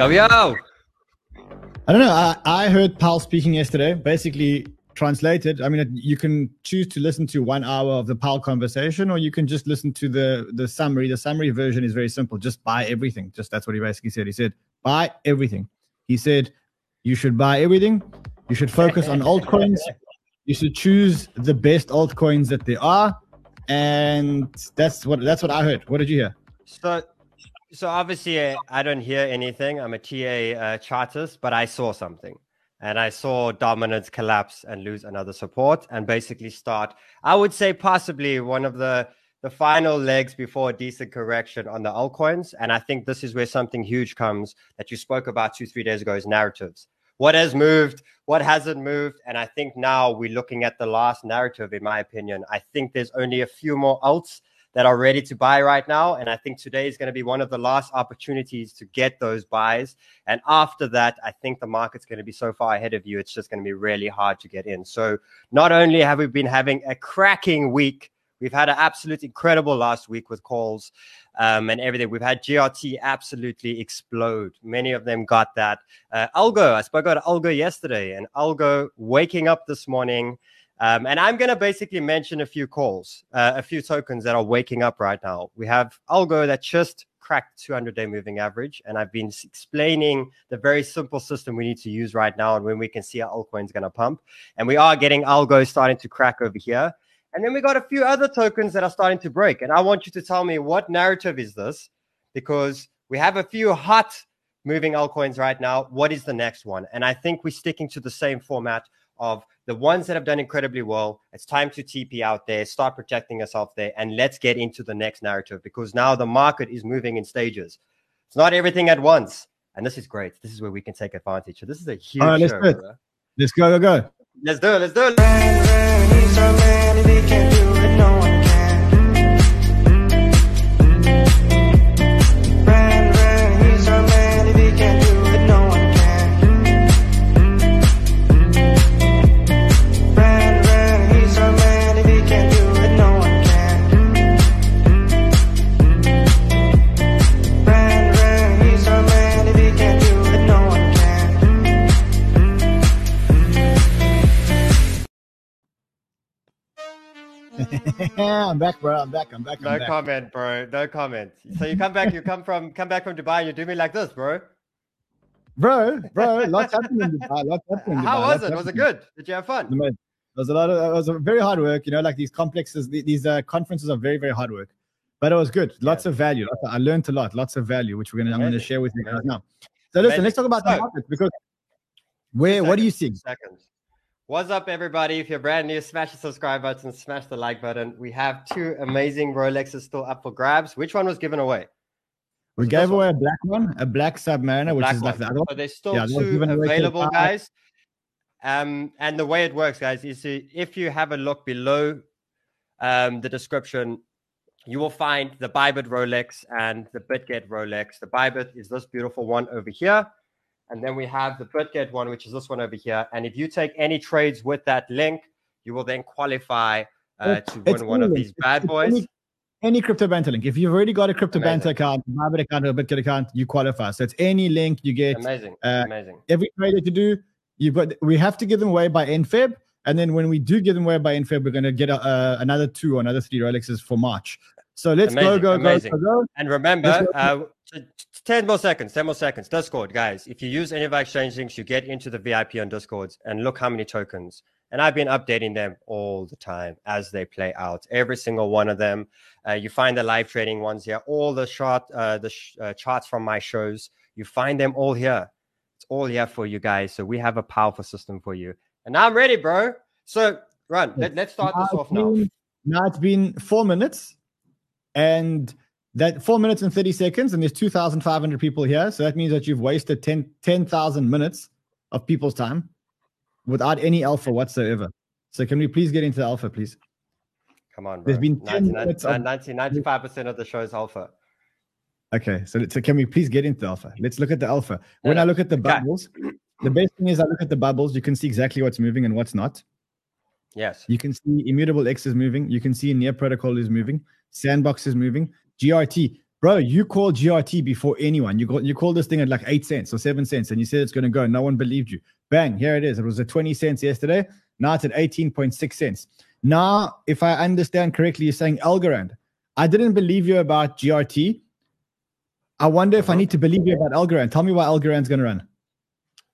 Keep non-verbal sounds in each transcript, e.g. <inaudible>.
Yo, yo. I don't know. I, I heard Powell speaking yesterday. Basically, translated. I mean, you can choose to listen to one hour of the Powell conversation, or you can just listen to the the summary. The summary version is very simple. Just buy everything. Just that's what he basically said. He said, buy everything. He said, you should buy everything. You should focus on altcoins. You should choose the best altcoins that there are, and that's what that's what I heard. What did you hear? So so obviously, I don't hear anything. I'm a TA uh, chartist, but I saw something, and I saw dominance collapse and lose another support, and basically start. I would say possibly one of the the final legs before a decent correction on the altcoins, and I think this is where something huge comes that you spoke about two three days ago is narratives. What has moved? What hasn't moved? And I think now we're looking at the last narrative. In my opinion, I think there's only a few more alts that are ready to buy right now. And I think today is going to be one of the last opportunities to get those buys. And after that, I think the market's going to be so far ahead of you, it's just going to be really hard to get in. So not only have we been having a cracking week, We've had an absolute incredible last week with calls um, and everything. We've had GRT absolutely explode. Many of them got that. Uh, Algo, I spoke about Algo yesterday, and Algo waking up this morning um, and I'm going to basically mention a few calls, uh, a few tokens that are waking up right now. We have Algo that just cracked 200 day moving average. And I've been explaining the very simple system we need to use right now and when we can see our altcoins going to pump. And we are getting Algo starting to crack over here. And then we got a few other tokens that are starting to break. And I want you to tell me what narrative is this? Because we have a few hot moving altcoins right now. What is the next one? And I think we're sticking to the same format of the ones that have done incredibly well. It's time to TP out there, start protecting yourself there, and let's get into the next narrative because now the market is moving in stages. It's not everything at once. And this is great. This is where we can take advantage. So this is a huge All right, let's, show, do it. let's go, go, go. Let's do it. Let's do it. Back, bro. I'm back. I'm back. I'm no back. comment, bro. No comment. So you come back. You come from come back from Dubai. You do me like this, bro. Bro, bro, lots happening in Dubai. Lots <laughs> Dubai. How was lots it? Was it good? Did you have fun? It was a lot of. It was a very hard work. You know, like these complexes, these uh, conferences are very, very hard work. But it was good. Lots yeah. of value. I learned a lot. Lots of value, which we're gonna I'm gonna share with you guys now. So listen, Amazing. let's talk about so, the market because where seconds, what do you see? Seconds. What's up, everybody? If you're brand new, smash the subscribe button, smash the like button. We have two amazing Rolexes still up for grabs. Which one was given away? We gave away one? a black one, a black Submariner, which is one. like the other one. So there's still yeah, two available, guys. Um, and the way it works, guys, is if you have a look below um, the description, you will find the Bybit Rolex and the BitGet Rolex. The Bybit is this beautiful one over here. And then we have the BitGet one, which is this one over here. And if you take any trades with that link, you will then qualify uh, to win one of these bad boys. Any, any crypto banter link. If you've already got a crypto Amazing. banter account, Bybit account, or BitGet account, you qualify. So it's any link you get. Amazing. Uh, Amazing. Every trade that you do, you've got. We have to give them away by end Feb. And then when we do give them away by end Feb, we're going to get a, uh, another two or another three Rolexes for March. So let's amazing, go, go, go, go, go. And remember, uh, 10 more seconds, 10 more seconds. Discord, guys. If you use any of our exchange links, you get into the VIP on Discords and look how many tokens. And I've been updating them all the time as they play out. Every single one of them. Uh, you find the live trading ones here, all the chart, uh, the sh- uh, charts from my shows. You find them all here. It's all here for you guys. So we have a powerful system for you. And now I'm ready, bro. So run. Let, us start this off now. Now it's been four minutes and that four minutes and 30 seconds, and there's 2,500 people here. So that means that you've wasted 10,000 10, minutes of people's time without any alpha whatsoever. So can we please get into the alpha, please? Come on, bro. There's been 10 minutes of, 90, 95% of the show is alpha. Okay, so, so can we please get into alpha? Let's look at the alpha. When no, I look at the bubbles, okay. the best thing is I look at the bubbles. You can see exactly what's moving and what's not. Yes. You can see immutable X is moving. You can see near protocol is moving. Sandbox is moving. GRT. Bro, you called GRT before anyone. You called you called this thing at like eight cents or seven cents, and you said it's going to go. No one believed you. Bang! Here it is. It was at twenty cents yesterday. Now it's at eighteen point six cents. Now, if I understand correctly, you're saying Algorand. I didn't believe you about GRT. I wonder if I uh-huh. need to believe you about Algorand. Tell me why Algorand's going to run.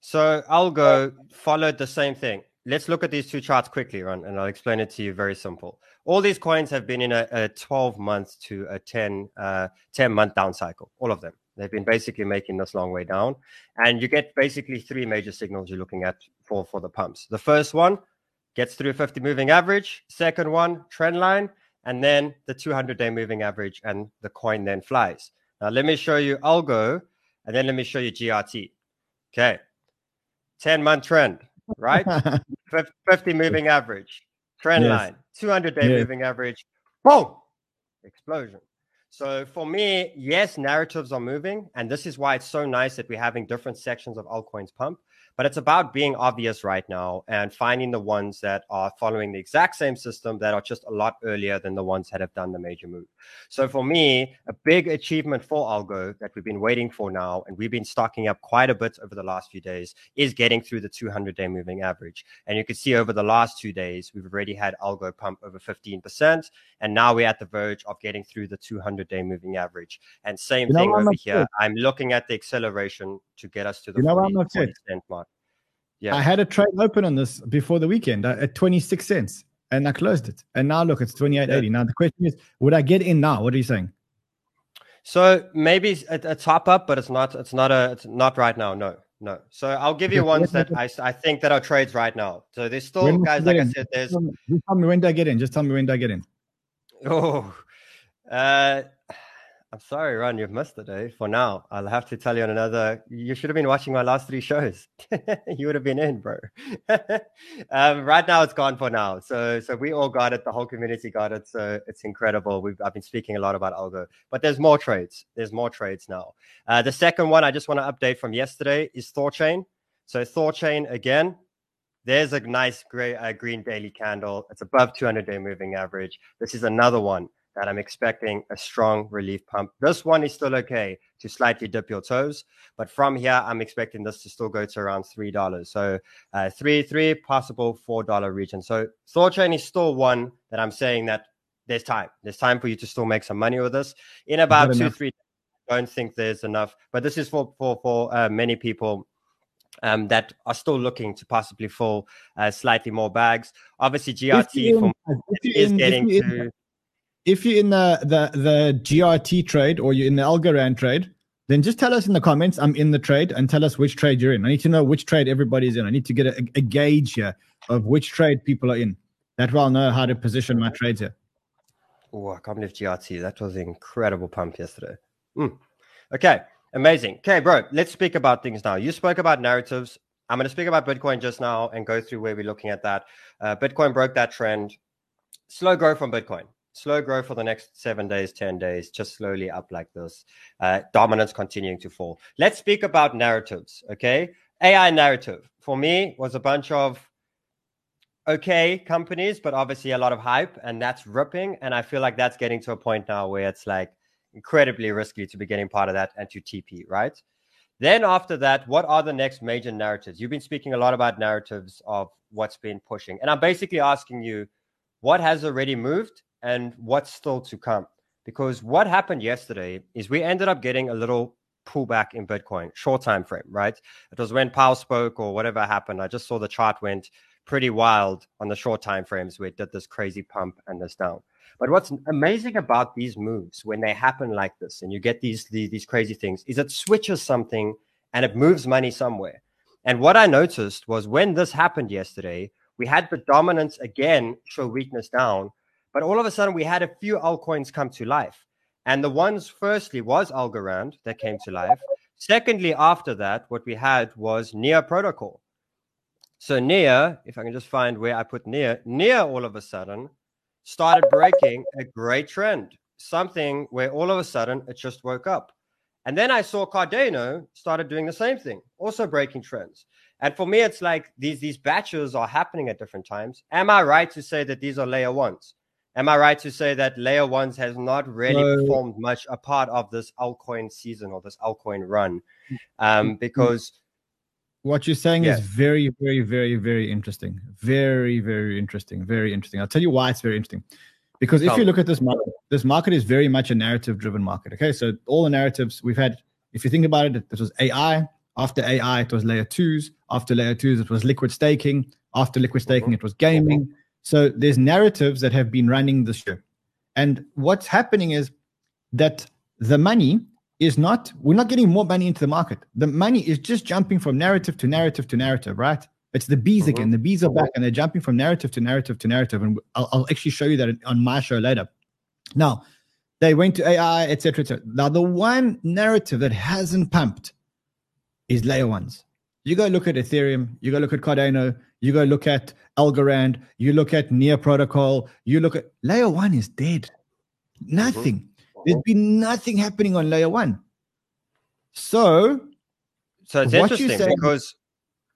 So Algo followed the same thing. Let's look at these two charts quickly, Ran, and I'll explain it to you very simple. All these coins have been in a, a 12 months to a 10, uh, 10 month down cycle, all of them. They've been basically making this long way down. And you get basically three major signals you're looking at for, for the pumps. The first one gets through 50 moving average, second one, trend line, and then the 200 day moving average, and the coin then flies. Now, let me show you Algo, and then let me show you GRT. Okay. 10 month trend, right? <laughs> 50 moving average, trend yes. line, 200 day yes. moving average, boom, explosion. So for me, yes, narratives are moving. And this is why it's so nice that we're having different sections of altcoins pump but it's about being obvious right now and finding the ones that are following the exact same system that are just a lot earlier than the ones that have done the major move. So for me, a big achievement for Algo that we've been waiting for now, and we've been stocking up quite a bit over the last few days, is getting through the 200 day moving average. And you can see over the last two days, we've already had Algo pump over 15%. And now we're at the verge of getting through the 200 day moving average. And same you thing over here. I'm looking at the acceleration to get us to the you know 40, 40 mark. Yeah. I had a trade open on this before the weekend at 26 cents and I closed it. And now look, it's 28.80. Yeah. Now the question is, would I get in now? What are you saying? So maybe a, a top up, but it's not. It's not a. It's not right now. No, no. So I'll give you ones that I, I think that are trades right now. So there's still guys like I said. There's. Just tell me when do I get in? Just tell me when do I get in? Oh, uh, I'm sorry, Ran, you've missed the day For now, I'll have to tell you on another. You should have been watching my last three shows. <laughs> you would have been in, bro. <laughs> um, right now, it's gone for now. So, so we all got it. The whole community got it. So it's incredible. We've I've been speaking a lot about algo, but there's more trades. There's more trades now. Uh, the second one I just want to update from yesterday is Thorchain. So Thorchain again. There's a nice gray, uh, green daily candle. It's above 200 day moving average. This is another one that I'm expecting a strong relief pump. This one is still okay to slightly dip your toes, but from here, I'm expecting this to still go to around three dollars. So uh, three, three, possible four dollar region. So Thorchain is still one that I'm saying that there's time. There's time for you to still make some money with this. In about two, enough. three, I don't think there's enough. But this is for for for uh, many people um, that are still looking to possibly fill uh, slightly more bags. Obviously, GRT is in, getting to if you're in the, the, the GRT trade or you're in the Algorand trade, then just tell us in the comments, I'm in the trade, and tell us which trade you're in. I need to know which trade everybody's in. I need to get a, a gauge here of which trade people are in. That way I'll know how to position my trades here. Oh, I can't believe GRT. That was an incredible pump yesterday. Mm. Okay, amazing. Okay, bro, let's speak about things now. You spoke about narratives. I'm going to speak about Bitcoin just now and go through where we're looking at that. Uh, Bitcoin broke that trend. Slow growth from Bitcoin slow growth for the next seven days, 10 days, just slowly up like this. Uh, dominance continuing to fall. Let's speak about narratives, okay? AI narrative for me was a bunch of okay companies, but obviously a lot of hype, and that's ripping. And I feel like that's getting to a point now where it's like incredibly risky to be getting part of that and to TP, right? Then after that, what are the next major narratives? You've been speaking a lot about narratives of what's been pushing. And I'm basically asking you, what has already moved and what's still to come. Because what happened yesterday is we ended up getting a little pullback in Bitcoin, short time frame, right? It was when Powell spoke or whatever happened. I just saw the chart went pretty wild on the short time frames where it did this crazy pump and this down. But what's amazing about these moves when they happen like this and you get these, these, these crazy things is it switches something and it moves money somewhere. And what I noticed was when this happened yesterday, we had the dominance again show weakness down, but all of a sudden, we had a few altcoins come to life. And the ones, firstly, was Algorand that came to life. Secondly, after that, what we had was Near Protocol. So Near, if I can just find where I put Near, Near all of a sudden started breaking a great trend, something where all of a sudden it just woke up. And then I saw Cardano started doing the same thing, also breaking trends. And for me, it's like these these batches are happening at different times. Am I right to say that these are layer ones? Am I right to say that layer ones has not really uh, performed much a part of this altcoin season or this altcoin run? Um, mm, because what you're saying is very, very, very, very interesting. Very, very interesting. Very interesting. I'll tell you why it's very interesting. Because if you look at this market, this market is very much a narrative driven market. Okay. So all the narratives we've had, if you think about it, this was AI. After AI, it was layer twos. After layer twos, it was liquid staking. After liquid staking, mm-hmm. it was gaming. So there's narratives that have been running this year. And what's happening is that the money is not, we're not getting more money into the market. The money is just jumping from narrative to narrative to narrative, right? It's the bees again. The bees are back and they're jumping from narrative to narrative to narrative. And I'll, I'll actually show you that on my show later. Now, they went to AI, etc. Et now, the one narrative that hasn't pumped is layer ones. You go look at Ethereum, you go look at Cardano, you go look at Algorand, you look at Near Protocol, you look at layer one is dead. Nothing. Mm-hmm. There's been nothing happening on layer one. So, so it's interesting say, because,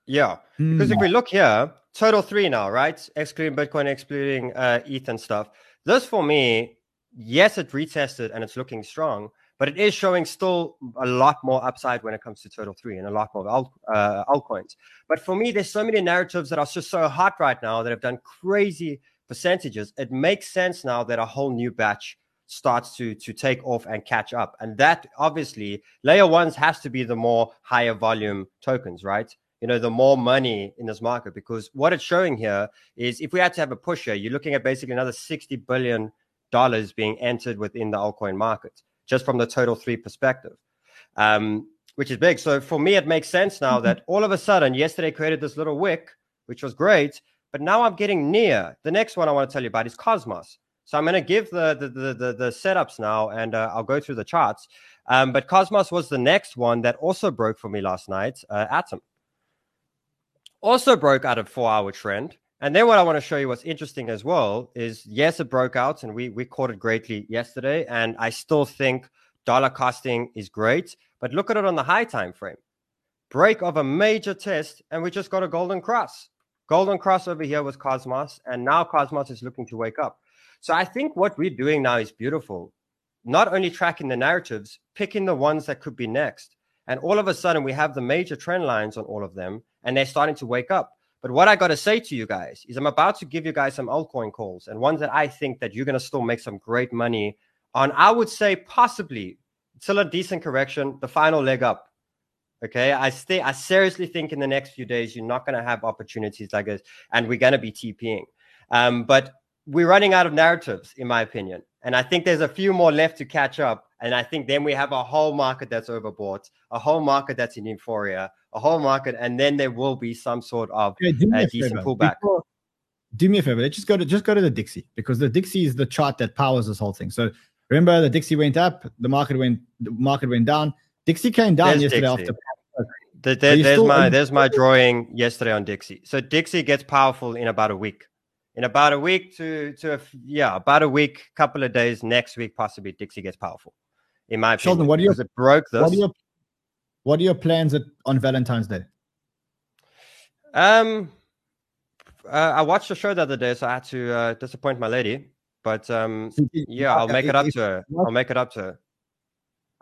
yeah, mm, because if we look here, total three now, right? Excluding Bitcoin, excluding uh, ETH and stuff. This for me, yes, it retested and it's looking strong, but it is showing still a lot more upside when it comes to total three and a lot more alt, uh, altcoins. But for me, there's so many narratives that are just so hot right now that have done crazy percentages. It makes sense now that a whole new batch starts to to take off and catch up and that obviously layer ones has to be the more higher volume tokens right you know the more money in this market because what it's showing here is if we had to have a pusher you're looking at basically another 60 billion dollars being entered within the altcoin market just from the total three perspective um, which is big so for me it makes sense now mm-hmm. that all of a sudden yesterday created this little wick which was great but now i'm getting near the next one i want to tell you about is cosmos so I'm going to give the, the the, the the setups now, and uh, I'll go through the charts. Um, but Cosmos was the next one that also broke for me last night. Uh, Atom also broke out of four-hour trend. And then what I want to show you what's interesting as well is yes, it broke out, and we we caught it greatly yesterday. And I still think dollar costing is great, but look at it on the high time frame. Break of a major test, and we just got a golden cross. Golden cross over here was Cosmos, and now Cosmos is looking to wake up. So I think what we're doing now is beautiful. Not only tracking the narratives, picking the ones that could be next. And all of a sudden, we have the major trend lines on all of them, and they're starting to wake up. But what I got to say to you guys is I'm about to give you guys some altcoin calls and ones that I think that you're going to still make some great money on. I would say possibly still a decent correction, the final leg up. Okay, I stay. I seriously think in the next few days you're not going to have opportunities like this, and we're going to be TPing. Um, but we're running out of narratives, in my opinion. And I think there's a few more left to catch up. And I think then we have a whole market that's overbought, a whole market that's in euphoria, a whole market, and then there will be some sort of okay, uh, decent pullback. Before, do me a favor. Let's just go to just go to the Dixie because the Dixie is the chart that powers this whole thing. So remember, the Dixie went up, the market went the market went down. Dixie came down there's yesterday Dixie. after. The, the, there's my there's my drawing yesterday on Dixie. So Dixie gets powerful in about a week in about a week to to a, yeah about a week, couple of days next week, possibly Dixie gets powerful. In my opinion, Sheldon, what are your it broke this? What are your what are your plans at, on Valentine's Day? Um, uh, I watched the show the other day, so I had to uh, disappoint my lady. But um, <laughs> yeah, I'll make it up to her. I'll make it up to her.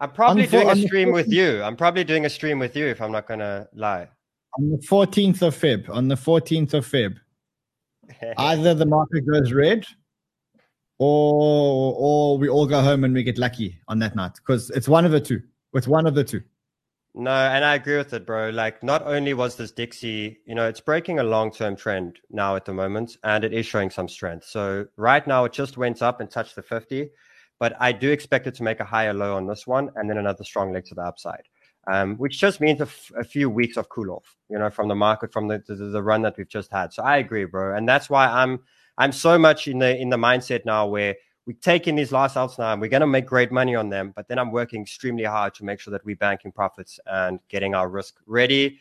I'm probably doing a stream with you. I'm probably doing a stream with you if I'm not gonna lie. On the 14th of Feb. On the 14th of Feb. <laughs> Either the market goes red or or we all go home and we get lucky on that night because it's one of the two. It's one of the two. No, and I agree with it, bro. Like, not only was this Dixie, you know, it's breaking a long term trend now at the moment, and it is showing some strength. So, right now, it just went up and touched the 50, but I do expect it to make a higher low on this one and then another strong leg to the upside um, which just means a, f- a few weeks of cool off, you know, from the market, from the, the, the run that we've just had. So I agree, bro, and that's why I'm I'm so much in the in the mindset now where we take in these last outs now and we're going to make great money on them, but then I'm working extremely hard to make sure that we're banking profits and getting our risk ready.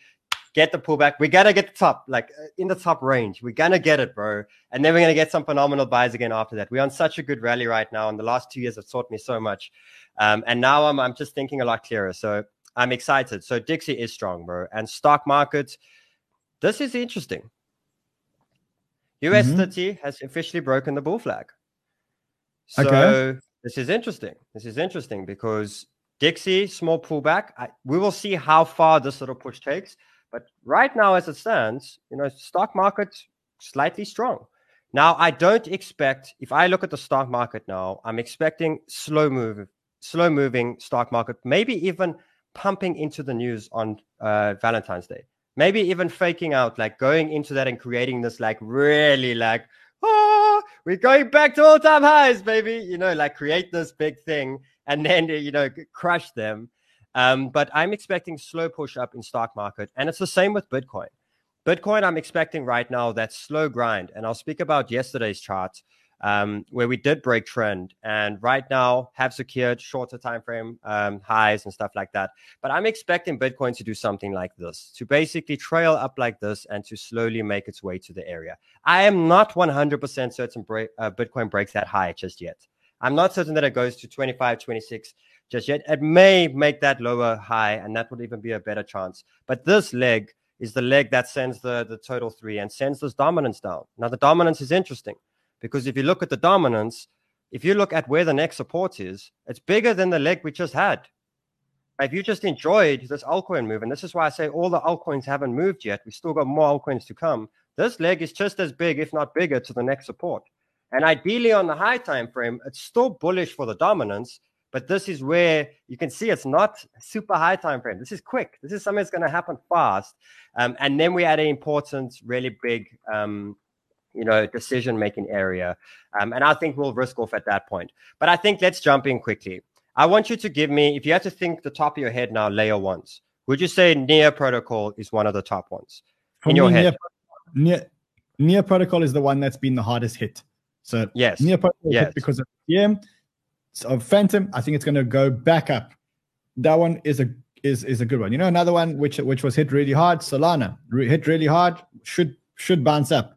Get the pullback. We gotta get the top, like uh, in the top range. We're gonna get it, bro. And then we're gonna get some phenomenal buys again after that. We're on such a good rally right now, and the last two years have taught me so much. Um, and now I'm I'm just thinking a lot clearer. So I'm excited. So Dixie is strong, bro. And stock market, this is interesting. US mm-hmm. 30 has officially broken the bull flag. So Okay. this is interesting. This is interesting because Dixie, small pullback. I, we will see how far this little push takes. But right now, as it stands, you know, stock market slightly strong. Now, I don't expect, if I look at the stock market now, I'm expecting slow move, slow moving stock market, maybe even pumping into the news on uh, Valentine's Day. Maybe even faking out, like going into that and creating this, like really like, oh, we're going back to all time highs, baby. You know, like create this big thing and then, you know, crush them. Um, but I'm expecting slow push up in stock market. And it's the same with Bitcoin. Bitcoin, I'm expecting right now that slow grind. And I'll speak about yesterday's chart um, where we did break trend and right now have secured shorter time frame um, highs and stuff like that. But I'm expecting Bitcoin to do something like this, to basically trail up like this and to slowly make its way to the area. I am not 100% certain break, uh, Bitcoin breaks that high just yet. I'm not certain that it goes to 25, 26 just yet. It may make that lower high, and that would even be a better chance. But this leg is the leg that sends the, the total three and sends this dominance down. Now, the dominance is interesting because if you look at the dominance, if you look at where the next support is, it's bigger than the leg we just had. If you just enjoyed this altcoin move, and this is why I say all the altcoins haven't moved yet, we still got more altcoins to come. This leg is just as big, if not bigger, to the next support. And ideally, on the high time frame, it's still bullish for the dominance, but this is where you can see it's not super high time frame. This is quick. This is something that's going to happen fast. Um, and then we add an important, really big, um, you know, decision making area. Um, and I think we'll risk off at that point. But I think let's jump in quickly. I want you to give me, if you had to think the top of your head now, layer ones, would you say Near Protocol is one of the top ones in your head? Near, Near, Near Protocol is the one that's been the hardest hit. So yes. Near Protocol Yes. hit because of yeah, of Fantom. I think it's going to go back up. That one is a is is a good one. You know, another one which which was hit really hard. Solana re- hit really hard. Should should bounce up.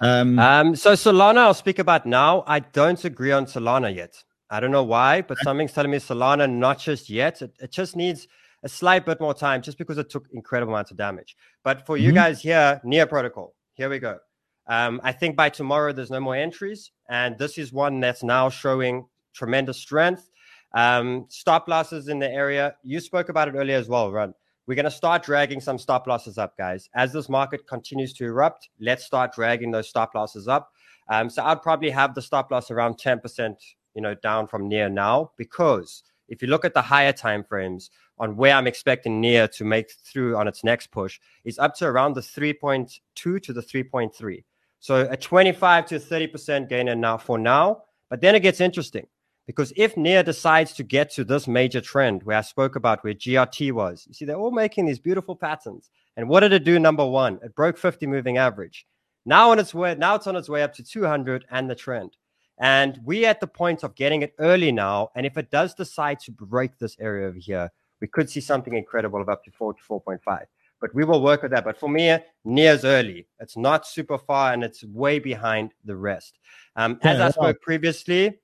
Um, Um, so Solana, I'll speak about now. I don't agree on Solana yet. I don't know why, but something's telling me Solana not just yet. It, it just needs a slight bit more time, just because it took incredible amounts of damage. But for you Mhm. guys here, near protocol, here we go. Um, I think by tomorrow there's no more entries, and this is one that's now showing tremendous strength. Um, stop losses in the area. You spoke about it earlier as well, Ran. We're going to start dragging some stop losses up, guys. As this market continues to erupt, let's start dragging those stop losses up. Um, so I'd probably have the stop loss around 10%, you know, down from near now, because if you look at the higher time frames on where I'm expecting near to make through on its next push, is up to around the 3.2 to the 3.3. So a 25 to 30% gainer now for now. But then it gets interesting because if near decides to get to this major trend where I spoke about where GRT was, you see, they're all making these beautiful patterns. And what did it do? Number one, it broke 50 moving average. Now on its way, now it's on its way up to 200 and the trend. And we are at the point of getting it early now. And if it does decide to break this area over here, we could see something incredible of up to 4 to 4.5. But we will work with that. But for me, near's early. It's not super far and it's way behind the rest. Um, as Yeah, I spoke previously,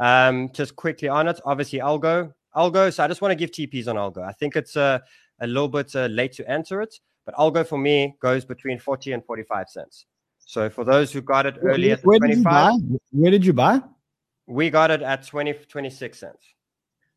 um, just quickly on it, obviously Algo, I'll go Algo. So I just want to give TPs on Algo. I think it's uh, a little bit uh, late to enter it, but Algo for me goes between 40 and 45 cents. So for those who got it early where, at the did you 25, buy? Where did you buy? we got it at 20, 26 cents.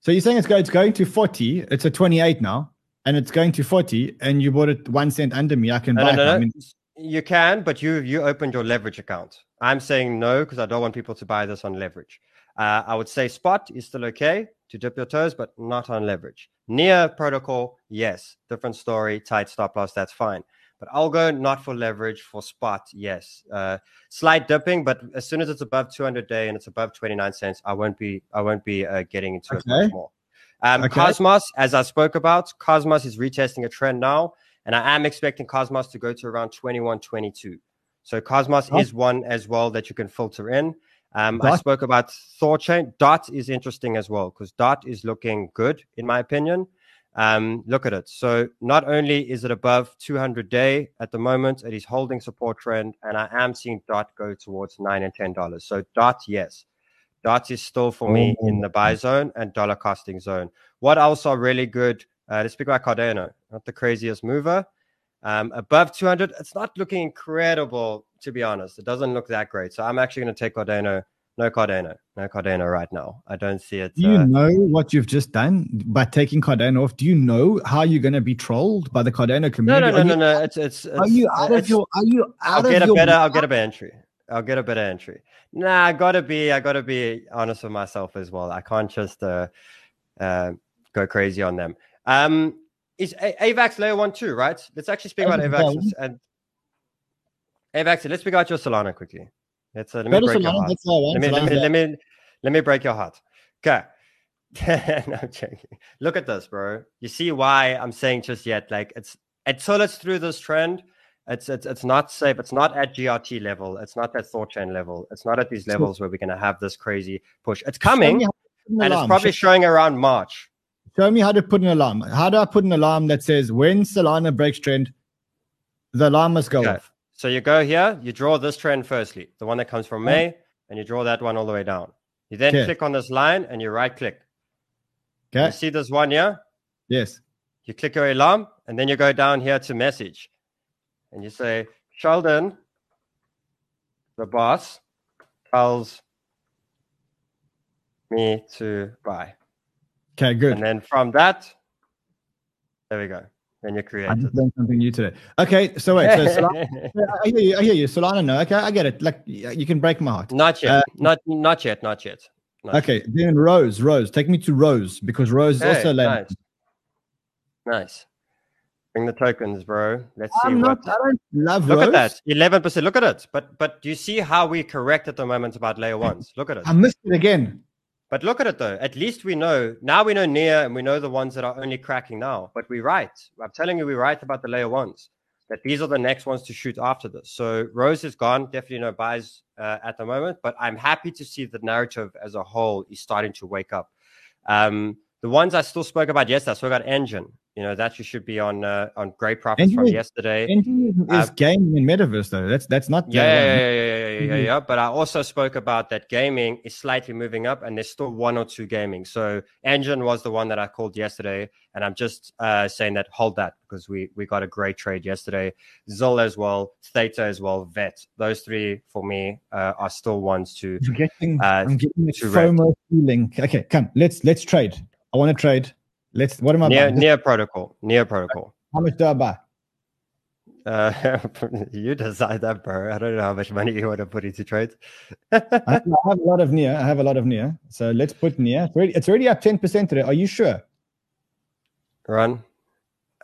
So you're saying it's going, it's going to 40. It's a 28 now, and it's going to 40, and you bought it one cent under me. I can No, buy no, it. no, I mean, You can, but you you opened your leverage account. I'm saying no because I don't want people to buy this on leverage. Uh, I would say spot is still okay to dip your toes, but not on leverage. Near protocol, yes, different story. Tight stop loss, that's fine. But Algo not for leverage for spot. Yes, uh, slight dipping, but as soon as it's above 200 day and it's above 29 cents, I won't be I won't be uh, getting into it much more. Um, Okay. Cosmos, as I spoke about, Cosmos is retesting a trend now, and I am expecting Cosmos to go to around 21, 22. So Cosmos Oh. is one as well that you can filter in. Um, I spoke about Thorchain. Dot is interesting as well because Dot is looking good in my opinion. Um, look at it. So not only is it above 200 day at the moment, it is holding support trend, and I am seeing Dot go towards nine and ten dollars. So Dot, yes, Dot is still for me in the buy zone and dollar costing zone. What else are really good? Uh, let's speak about Cardano, not the craziest mover. Um, above 200, it's not looking incredible, to be honest. It doesn't look that great. So I'm actually going to take Cardano no Cardano, no Cardano right now. I don't see it. Do you uh, know what you've just done by taking Cardano off? Do you know how you're going to be trolled by the Cardano community? no, no, you- no, no. It's it's. Are you out of your? Are you out I'll of get a your? better. I'll get a better entry. I'll get a better entry. Nah, I gotta be. I gotta be honest with myself as well. I can't just uh, uh, go crazy on them. Um, is A- Avax layer one too, right? Let's actually speak about Avax Avax and Avax. Let's speak about your Solana quickly. Let's uh, let me break your heart. Let me, let me, let me, let me break your heart. Okay. <laughs> no, I'm joking. Look at this, bro. You see why I'm saying just yet? Like it's until it's through this trend, it's it's it's not safe. It's not at GRT level. It's not at Thorchain level. It's not at these levels where we're gonna have this crazy push. It's coming, me how to put an and it's probably Show- showing around March. Show me how to put an alarm. How do I put an alarm that says when Solana breaks trend, the alarm must go Okay. off? So you go here, you draw this trend firstly, the one that comes from May, mm. and you draw that one all the way down. You then Okay. click on this line and you right click. Okay. You see this one here? Yes. you click your alarm and then you go down here to message and you say sheldon the boss tells me to buy Okay. Good. and then from that there we go then you I create just learned something new today. Okay. So wait. So Solana, Yeah, <laughs> I hear you. I hear you. Solana. No. Okay. I get it. Like you can break my heart. not yet Uh, not not yet not yet not yet. Okay. Then Rose. Rose. Take me to Rose because Rose is also late. nice nice bring the tokens bro let's see I'm what not. I don't love Look Rose. at that, eleven percent. Look at it. But but do you see how we correct at the moment about layer ones? Look at it. I missed it again. But look at it though. At least we know now. We know near, and we know the ones that are only cracking now. But we right. I'm telling you, we right about the layer ones. That these are the next ones to shoot after this. So Rose is gone. Definitely no buys uh, at the moment. But I'm happy to see the narrative as a whole is starting to wake up. Um, the ones I still spoke about yesterday, I spoke about Enjin. You know that you should be on uh, on great profits from yesterday. Enjin is Uh, gaming in metaverse though. That's that's not. Yeah, yeah, yeah, yeah, yeah, yeah, yeah, Mhm. yeah. But I also spoke about that gaming is slightly moving up, and there's still one or two gaming. So Enjin was the one that I called yesterday, and I'm just uh, saying that hold that because we we got a great trade yesterday. Zill as well, Theta as well, Vet. Those three for me uh, are still ones to. I'm getting, Uh, I'm getting red. FOMO feeling. Okay, come. Let's let's trade. I want to trade. Let's. What am I Near buying? near protocol, near protocol. How much do I buy? Uh, <laughs> you decide that, bro. I don't know how much money you want to put into trades. I have a lot of near. I have a lot of near. So let's put near. It's already, it's already up ten percent today. Are you sure? Run.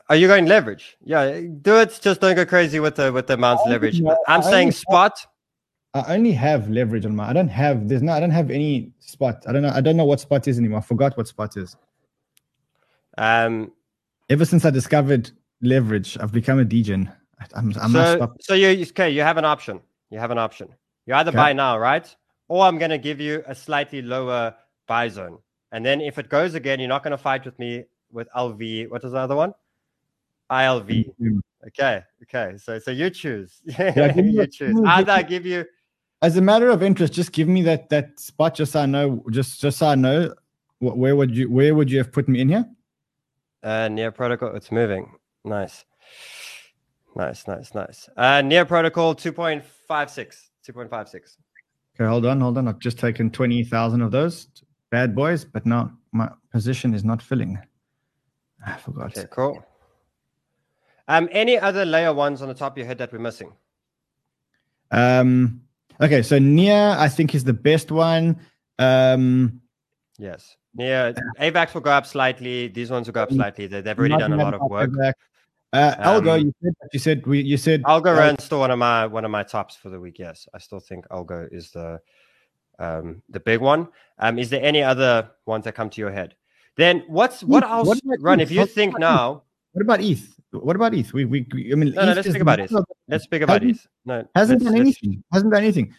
Are you going leverage? Yeah, do it. Just don't go crazy with the with the amounts leverage. only- I'm I saying spot. I only have leverage on my. I don't have. There's no. I don't have any spot. I don't know. I don't know what spot is anymore. I forgot what spot is. Um, Ever since I discovered leverage, I've become a degen. I'm, I must so so you okay? You have an option. You have an option. You either Okay. buy now, right? Or I'm going to give you a slightly lower buy zone, and then if it goes again, you're not going to fight with me with LV. What is the other one? ILV. Okay, okay. So so you choose. <laughs> give you choose. Either I give you. As a matter of interest, just give me that that spot, just so I know. Just just so I know. wh- Where would you Where would you have put me in here? Uh, near protocol, it's moving. Nice. Nice, nice, nice. Uh, near protocol 2.56. 2.56. Okay, hold on, hold on. I've just taken twenty thousand of those bad boys, but now my position is not filling. I forgot. Okay, cool. Um, any other layer ones on the top of your head that we're missing? Um. Okay, so near I think is the best one. Um. Yes. Near AVAX will go up slightly. These ones will go up slightly. They, they've already done a lot of work. Uh, Algo, Um, you said you said we you said Algorand's still one of my one of my tops for the week. Yes, I still think Algo is the um the big one. Um, is there any other ones that come to your head? Then what's what ETH, else? what Run. ETH? If you What think about now, What about ETH? What about ETH? We we, I mean, No, no, ETH let's think about ETH. let's speak about Hasn't- No, Hasn't done anything. Hasn't done anything.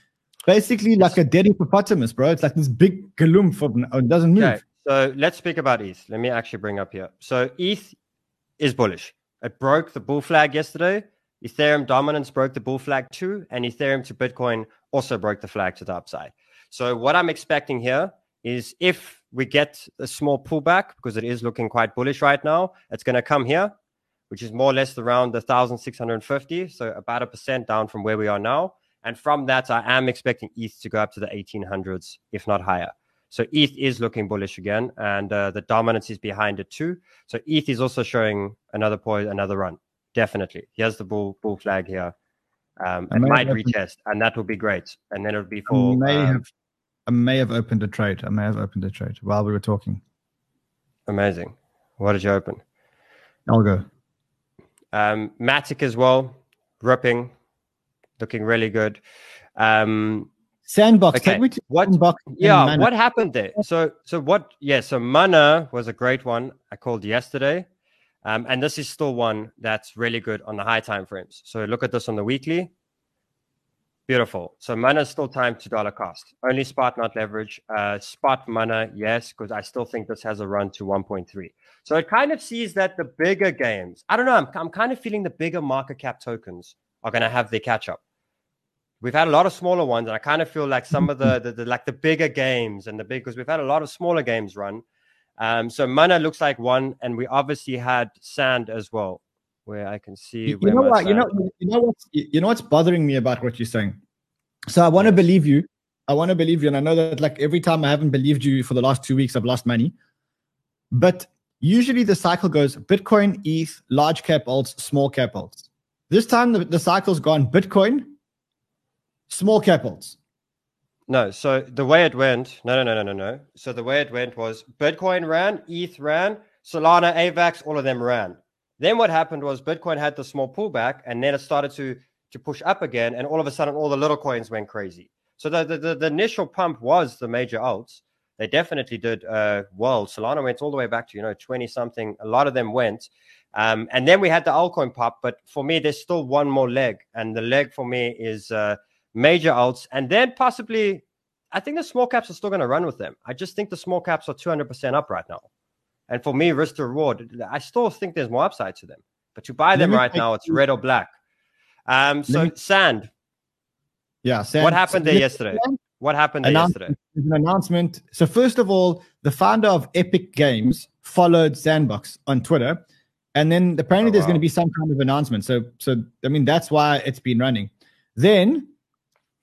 Basically, like a dead hippopotamus, bro. It's like this big galumph of it doesn't move. Okay, so let's speak about ETH. Let me actually bring up here. So ETH is bullish. It broke the bull flag yesterday. Ethereum dominance broke the bull flag too, and Ethereum to Bitcoin also broke the flag to the upside. So what I'm expecting here is if we get a small pullback because it is looking quite bullish right now, it's going to come here, which is more or less around the 1,650, so about a percent down from where we are now. And from that, I am expecting ETH to go up to the 1800s, if not higher. So ETH is looking bullish again, and uh, the dominance is behind it too. So ETH is also showing another point, another run. Definitely, here's the bull bull flag here. Um, it might retest, and that will be great. And then it'll be for. I may um, have, I may have opened a trade. I may have opened a trade while we were talking. Amazing. What did you open? Algo. Um, Matic as well, ripping, looking really good. Um, Sandbox. Okay. Take me to What- Sandbox. yeah, Mana. what happened there? So, so what? Yeah, so Mana was a great one. I called yesterday, um, and this is still one that's really good on the high time frames. So look at this on the weekly. Beautiful. So Mana is still time to dollar cost. Only spot, not leverage. Uh, spot Mana, yes, because I still think this has a run to 1.3. So it kind of sees that the bigger games. I don't know. I'm, I'm kind of feeling the bigger market cap tokens are going to have their catch up. We've had a lot of smaller ones, and I kind of feel like some of the, <laughs> the, the like the bigger games and the big because we've had a lot of smaller games run. Um, so Mana looks like one, and we obviously had Sand as well, where I can see. You, where know what? You know. You know what's you know what's bothering me about what you're saying. So I want to believe you. I want to believe you, and I know that like every time I haven't believed you for the last two weeks, I've lost money. But usually the cycle goes Bitcoin, ETH, large cap alts, small cap alts. This time the, the cycle's gone Bitcoin, small cap alts. No, so the way it went, no, no, no, no, no, no. So the way it went was Bitcoin ran, ETH ran, Solana, AVAX, all of them ran. Then what happened was Bitcoin had the small pullback, and then it started to to push up again, and all of a sudden all the little coins went crazy. So the the, the, the initial pump was the major alts. They definitely did uh, well. Solana went all the way back to you know twenty something. A lot of them went, um, and then we had the altcoin pop. But for me, there's still one more leg, and the leg for me is uh, major alts, and then possibly, I think the small caps are still going to run with them. I just think the small caps are 200% up right now. And for me, risk to reward, I still think there's more upside to them. But to buy them right now, it's red or black. Um, so me- sand, Yeah. Sand, what happened there yesterday? What happened there announcement- yesterday? there's an announcement. So first of all, the founder of Epic Games followed Sandbox on Twitter, and then apparently Oh, there's going to be some kind of announcement. So, so I mean that's why it's been running. Then,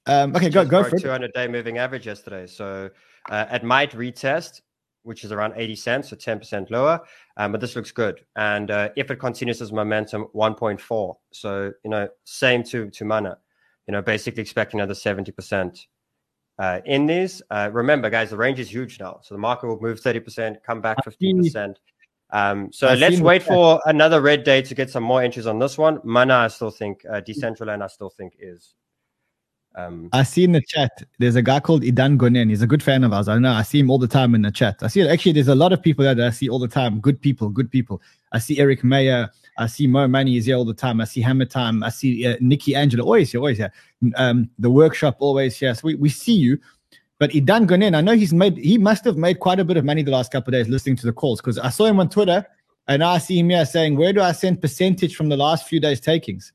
um, okay, go go for it. 200 day moving average yesterday. So uh, it might retest, which is around 80 cents, so 10% lower. Um, but this looks good. And uh, if it continues as momentum, 1.4. So, you know, same to, to Mana, you know, basically expecting another 70% uh, in these. Uh, remember, guys, the range is huge now. So the market will move 30%, come back 15%. Um, so I've let's wait for another red day to get some more entries on this one. Mana, I still think, uh, Decentraland, I still think is. Um, I see in the chat. There's a guy called Idan Gonen. He's a good fan of ours. I know. I see him all the time in the chat. I see actually. There's a lot of people there that I see all the time. Good people. Good people. I see Eric Mayer. I see Mo Money is here all the time. I see Hammer Time. I see uh, Nikki Angela always here. Always here. Um, the workshop always here. So we, we see you. But Idan Gonen, I know he's made. He must have made quite a bit of money the last couple of days listening to the calls because I saw him on Twitter, and I see him here saying, "Where do I send percentage from the last few days takings?"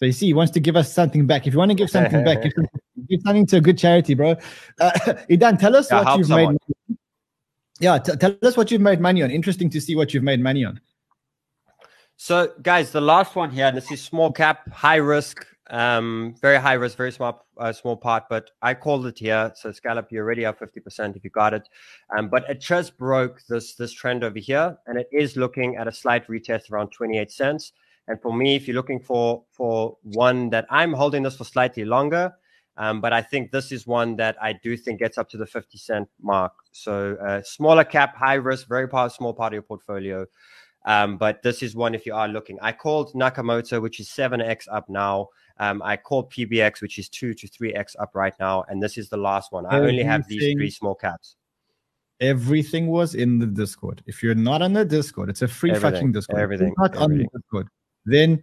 So you see, he wants to give us something back. If you want to give something back, give, something, give something to a good charity, bro. Uh, <laughs> Idan, tell us Yeah, what you've someone. made. Yeah, t- tell us what you've made money on. Interesting to see what you've made money on. So, guys, the last one here, this is small cap, high risk, um, very high risk, very small, uh, small part. But I called it here. So, scallop, you're already up fifty percent if you got it. Um, but it just broke this this trend over here, and it is looking at a slight retest around twenty eight cents. And for me, if you're looking for for one that I'm holding this for slightly longer, um, but I think this is one that I do think gets up to the 50 cent mark. So uh, smaller cap, high risk, very part, small part of your portfolio. Um, but this is one if you are looking. I called Nakamoto, which is 7x up now. Um, I called PBX, which is 2 to 3x up right now. And this is the last one. I only have these three small caps. Everything was in the Discord. If you're not on the Discord, it's a free Everything, fucking Discord. If everything, you're not on the Discord, then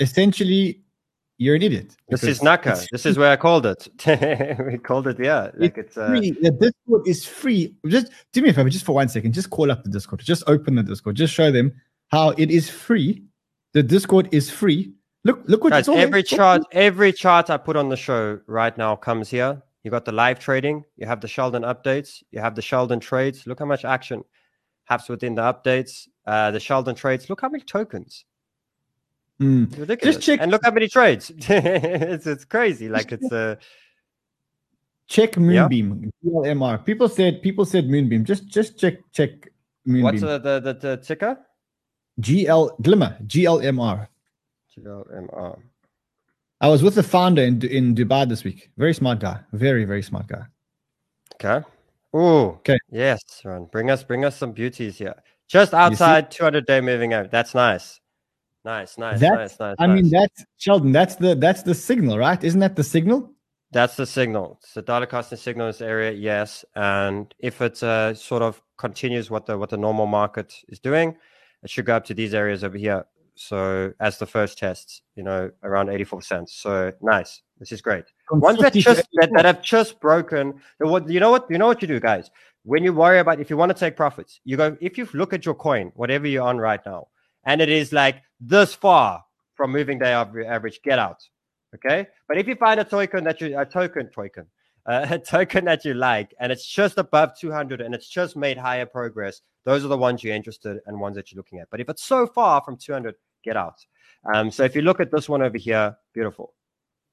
essentially you're an idiot. This is Naka. This is where I called it. <laughs> we called it, yeah. Like it's, uh, free. The Discord is free. Just do me a favor, just for one second. Just call up the Discord. Just open the Discord. Just show them how it is free. The Discord is free. Look, look what Guys, it's all every it's all chart, every chart I put on the show right now comes here. You got the live trading, you have the Sheldon updates, you have the Sheldon trades. Look how much action happens within the updates. Uh, the Sheldon trades. Look how many tokens. Mm. Ridiculous. Just check- and look how many trades. <laughs> it's it's crazy. Like it's uh Check Yeah. Moonbeam. GLMR. People said people said Moonbeam. Just just check check Moonbeam. what's the the, the, the ticker? GL Glimmer. GLMR. GLMR. I was with the founder in in Dubai this week. Very smart guy. Very very smart guy. Okay. Oh. Okay. Yes, Ron. Bring us bring us some beauties here. Just outside 200 day moving out. That's nice. Nice, nice, That's- nice, nice. I nice. mean that's Sheldon. That's the that's the signal, right? Isn't that the signal? That's the signal. It's the dollar costing signal in this area, yes. And if it uh, sort of continues what the what the normal market is doing, it should go up to these areas over here. So as the first test, you know, around 84 cents. So nice. This is great. Ones that just that, that have just broken. What you know what you know what you do, guys. When you worry about if you want to take profits, you go if you look at your coin, whatever you're on right now, and it is like this far from moving day aver- average, get out. Okay, but if you find a token that you a token token uh, <laughs> a token that you like and it's just above 200 and it's just made higher progress, those are the ones you're interested and ones that you're looking at. But if it's so far from 200, get out. Um, so if you look at this one over here, beautiful.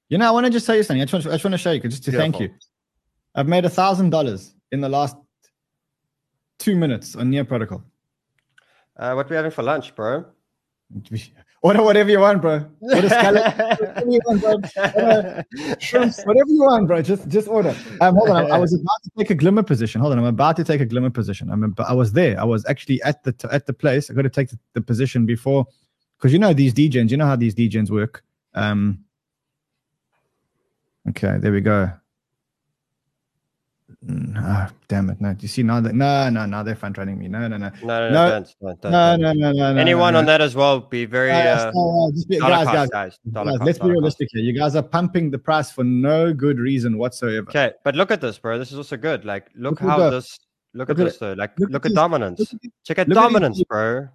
You know, I want to just tell you something. I just want, I just want to show you, just to thank you. I've made a thousand dollars in the last two minutes on Near Protocol. Uh, what we having for lunch, bro? <laughs> Order whatever you want, bro. Order scallop, <laughs> whatever you want, bro. Shrimps, whatever you want, bro. Just just order. Um, hold on. I, I was about to take a glimmer position. Hold on. I'm about to take a glimmer position. I'm ab- I was there. I was actually at the t- at the place. I got to take the, the position before, because you know these DJs. You know how these DJs work. Um. Okay, there we go. Mm, Ah, damn it! No, you see now that no, no, no, they're fun training me. No, no, no, No, no, no, No. don't, don't, don't, no, no, no, no, no. Anyone no, on that as well, be very Guys, uh, no, no, just be- guys, cost, guys, guys. Guys, cost, let's be dollar cost. realistic here. You guys are pumping the price for no good reason whatsoever. Okay, but look at this, bro. This is also good. Like, look, Look how that. this. Look, Look at at this though. Like, Look look, at at dominance. Look Check out look dominance, bro.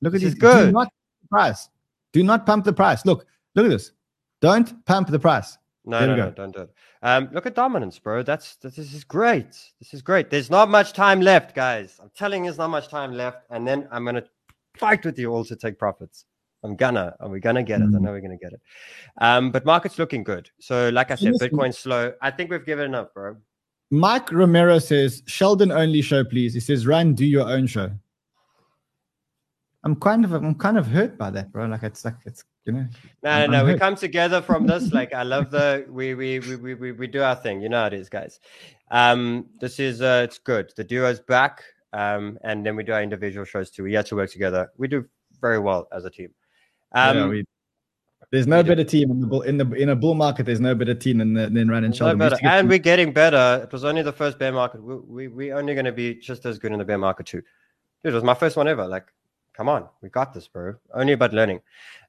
look at This is good. Do not price. Do not pump the price. Look, look at this. Don't pump the price. No, no, no, don't do it. Um, look at dominance, bro. That's this is great. This is great. There's not much time left, guys. I'm telling you, there's not much time left, and then I'm gonna fight with you all to take profits. I'm gonna, and we're gonna get it. I Mm. know we're gonna get it. Um, but market's looking good. So, like I said. Bitcoin's slow. I think we've given enough, bro. Mike Romero says, Sheldon only show, please. He says, Ran, do your own show. I'm kind of I'm kind of hurt by that, bro. Like it's like it's you know. No, no, no. We come together from this. <laughs> Like, I love the we we we we we, do our thing. You know how it is, guys. Um, this is uh, it's good. The duo's back. Um, and then we do our individual shows too. We have to work together. We do very well as a team. Um, yeah, we, there's no we do. better team in the bull in the in a bull market. There's no better team than than Ran and no Sheldon. We to And we're getting better. It was only the first bear market. We we we only going to be just as good in the bear market too. Dude, it was my first one ever. Like, come on, we got this, bro. Only about learning.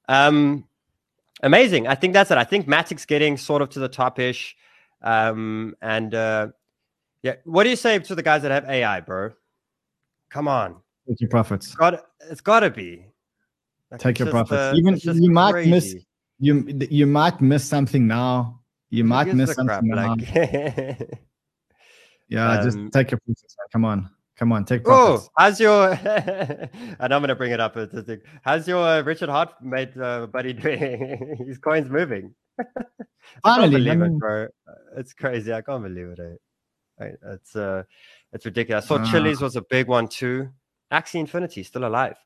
Um, amazing. I think that's it. I think Matic's getting sort of to the top ish. Um, and uh, yeah, what do you say to the guys that have AI, bro? Come on, take your profits. got it's got to be. Like, Take your profits. uh, Even you might miss you you might miss something now. You might miss something crap? now. Like, <laughs> yeah, just um, take your profits. Come on, come on, take Oh, how's your? <laughs> and I'm gonna bring it up. It's a thing. How's your uh, Richard Heart mate uh, buddy doing? <laughs> His coin's moving. <laughs> I can't Finally, I believe mean- it, bro. It's crazy. I can't believe it. eh? It's uh, it's ridiculous. I saw Ah. Chiliz was a big one too. Axie Infinity still alive.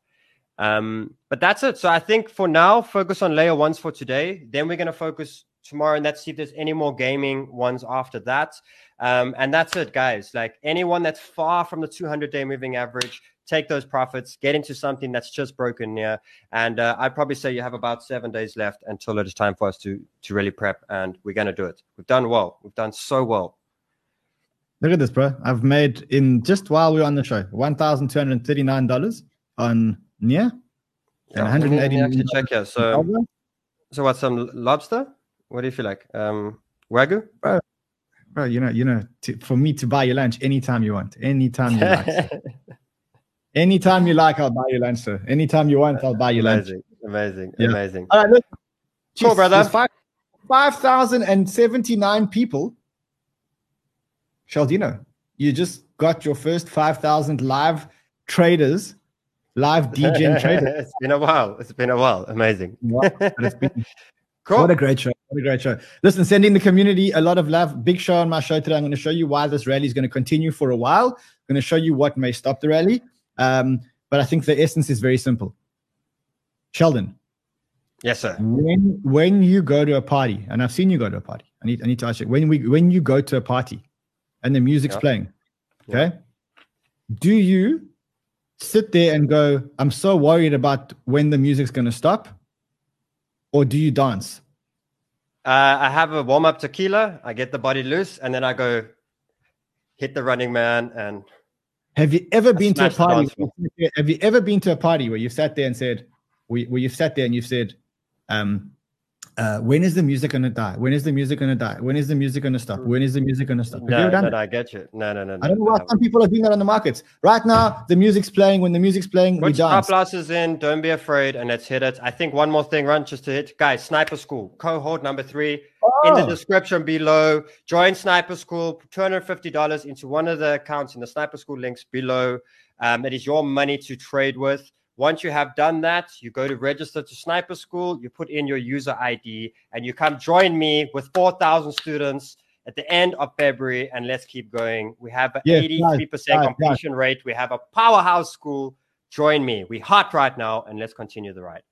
Um, but that's it. So I think for now, focus on layer ones for today. Then we're gonna focus tomorrow and let's see if there's any more gaming ones after that. Um, and that's it, guys. Like anyone that's far from the 200 day moving average, take those profits, get into something that's just broken here. And uh, I'd probably say you have about seven days left until it is time for us to to really prep, and we're gonna do it. We've done well. We've done so well. Look at this, bro. I've made in just while we were on the show one thousand two hundred thirty nine dollars on near Yeah, And let me- let me 180 actually check here. So, so what? Some lobster? What do you feel like? Um, wagyu? bro, you know, you know, to, for me to buy you lunch anytime you want, anytime you like, <laughs> anytime you like, I'll buy you lunch, sir. Anytime you want, I'll buy you lunch. amazing, amazing, Yeah. amazing. All right, look. Cool, Jeez, brother. there's Five five thousand and seventy nine people. Sheldino, you just got your first five thousand live traders live DJ traders. <laughs> it's been a while. It's been a while. Amazing. been, <laughs> cool. What a great show. What a great show. Listen, sending the community a lot of love. Big show on my show today. I'm going to show you why this rally is going to continue for a while. I'm going to show you what may stop the rally. Um, but I think the essence is very simple. Sheldon. Yes, sir. When when you go to a party, and I've seen you go to a party. I need I need to ask you when we when you go to a party and the music's playing, okay? Do you sit there and go, I'm so worried about when the music's gonna stop? Or do you dance? Uh, I have a warm up tequila, I get the body loose, and then I go hit the running man and have you ever I been to a party? Have you ever been to a party where you sat there and said, where, where you sat there and you said, um, uh, when is the music gonna die? When is the music gonna die? When is the music gonna stop? When is the music gonna stop? no, no, no, I get you. No, no, no. I don't know why some people are doing that on the markets. Right now, the music's playing. When the music's playing, Put we dance. Put is in. Don't be afraid, and let's hit it. I think one more thing, Ran just to hit, guys. Sniper School cohort number three oh. in the oh. description below. Join Sniper School. Two hundred fifty dollars into one of the accounts in the Sniper School links below. Um, it is your money to trade with. Once you have done that, you go to register to Sniper School, you put in your user ID, and you come join me with 4,000 students at the end of February, and let's keep going. We have an yes, 83% right, completion right. rate. We have a powerhouse school. Join me. We're hot right now, and let's continue the ride.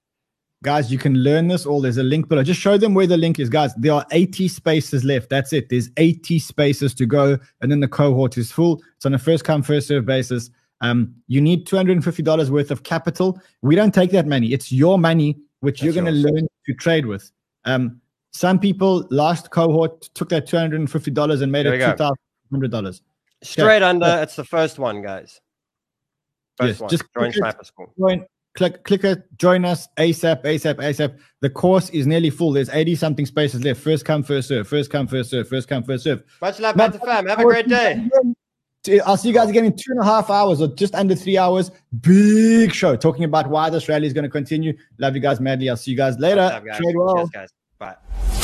Guys, you can learn this all. There's a link below. Just show them where the link is, guys. There are 80 spaces left. That's it. There's 80 spaces to go, and then the cohort is full. It's on a first come, first serve basis. Um, you need $250 worth of capital. We don't take that money. It's your money, which That's you're going to learn to trade with. Um, some people last cohort took that $250 and made there it $2,100. Straight okay. under. It's the first one, guys. First yes, one. Just join Sniper School. Join, click, click it, join us ASAP, ASAP, ASAP. The course is nearly full. There's 80 something spaces left. First come, first serve. First come, first serve. First come, first serve. Much love, Matt, fam. Have a great day. I'll see you guys oh. again in two and a half hours or just under three hours. Big show talking about why this rally is going to continue. Love you guys madly. I'll see you guys later. Guys. Trade well. Cheers, guys. Bye.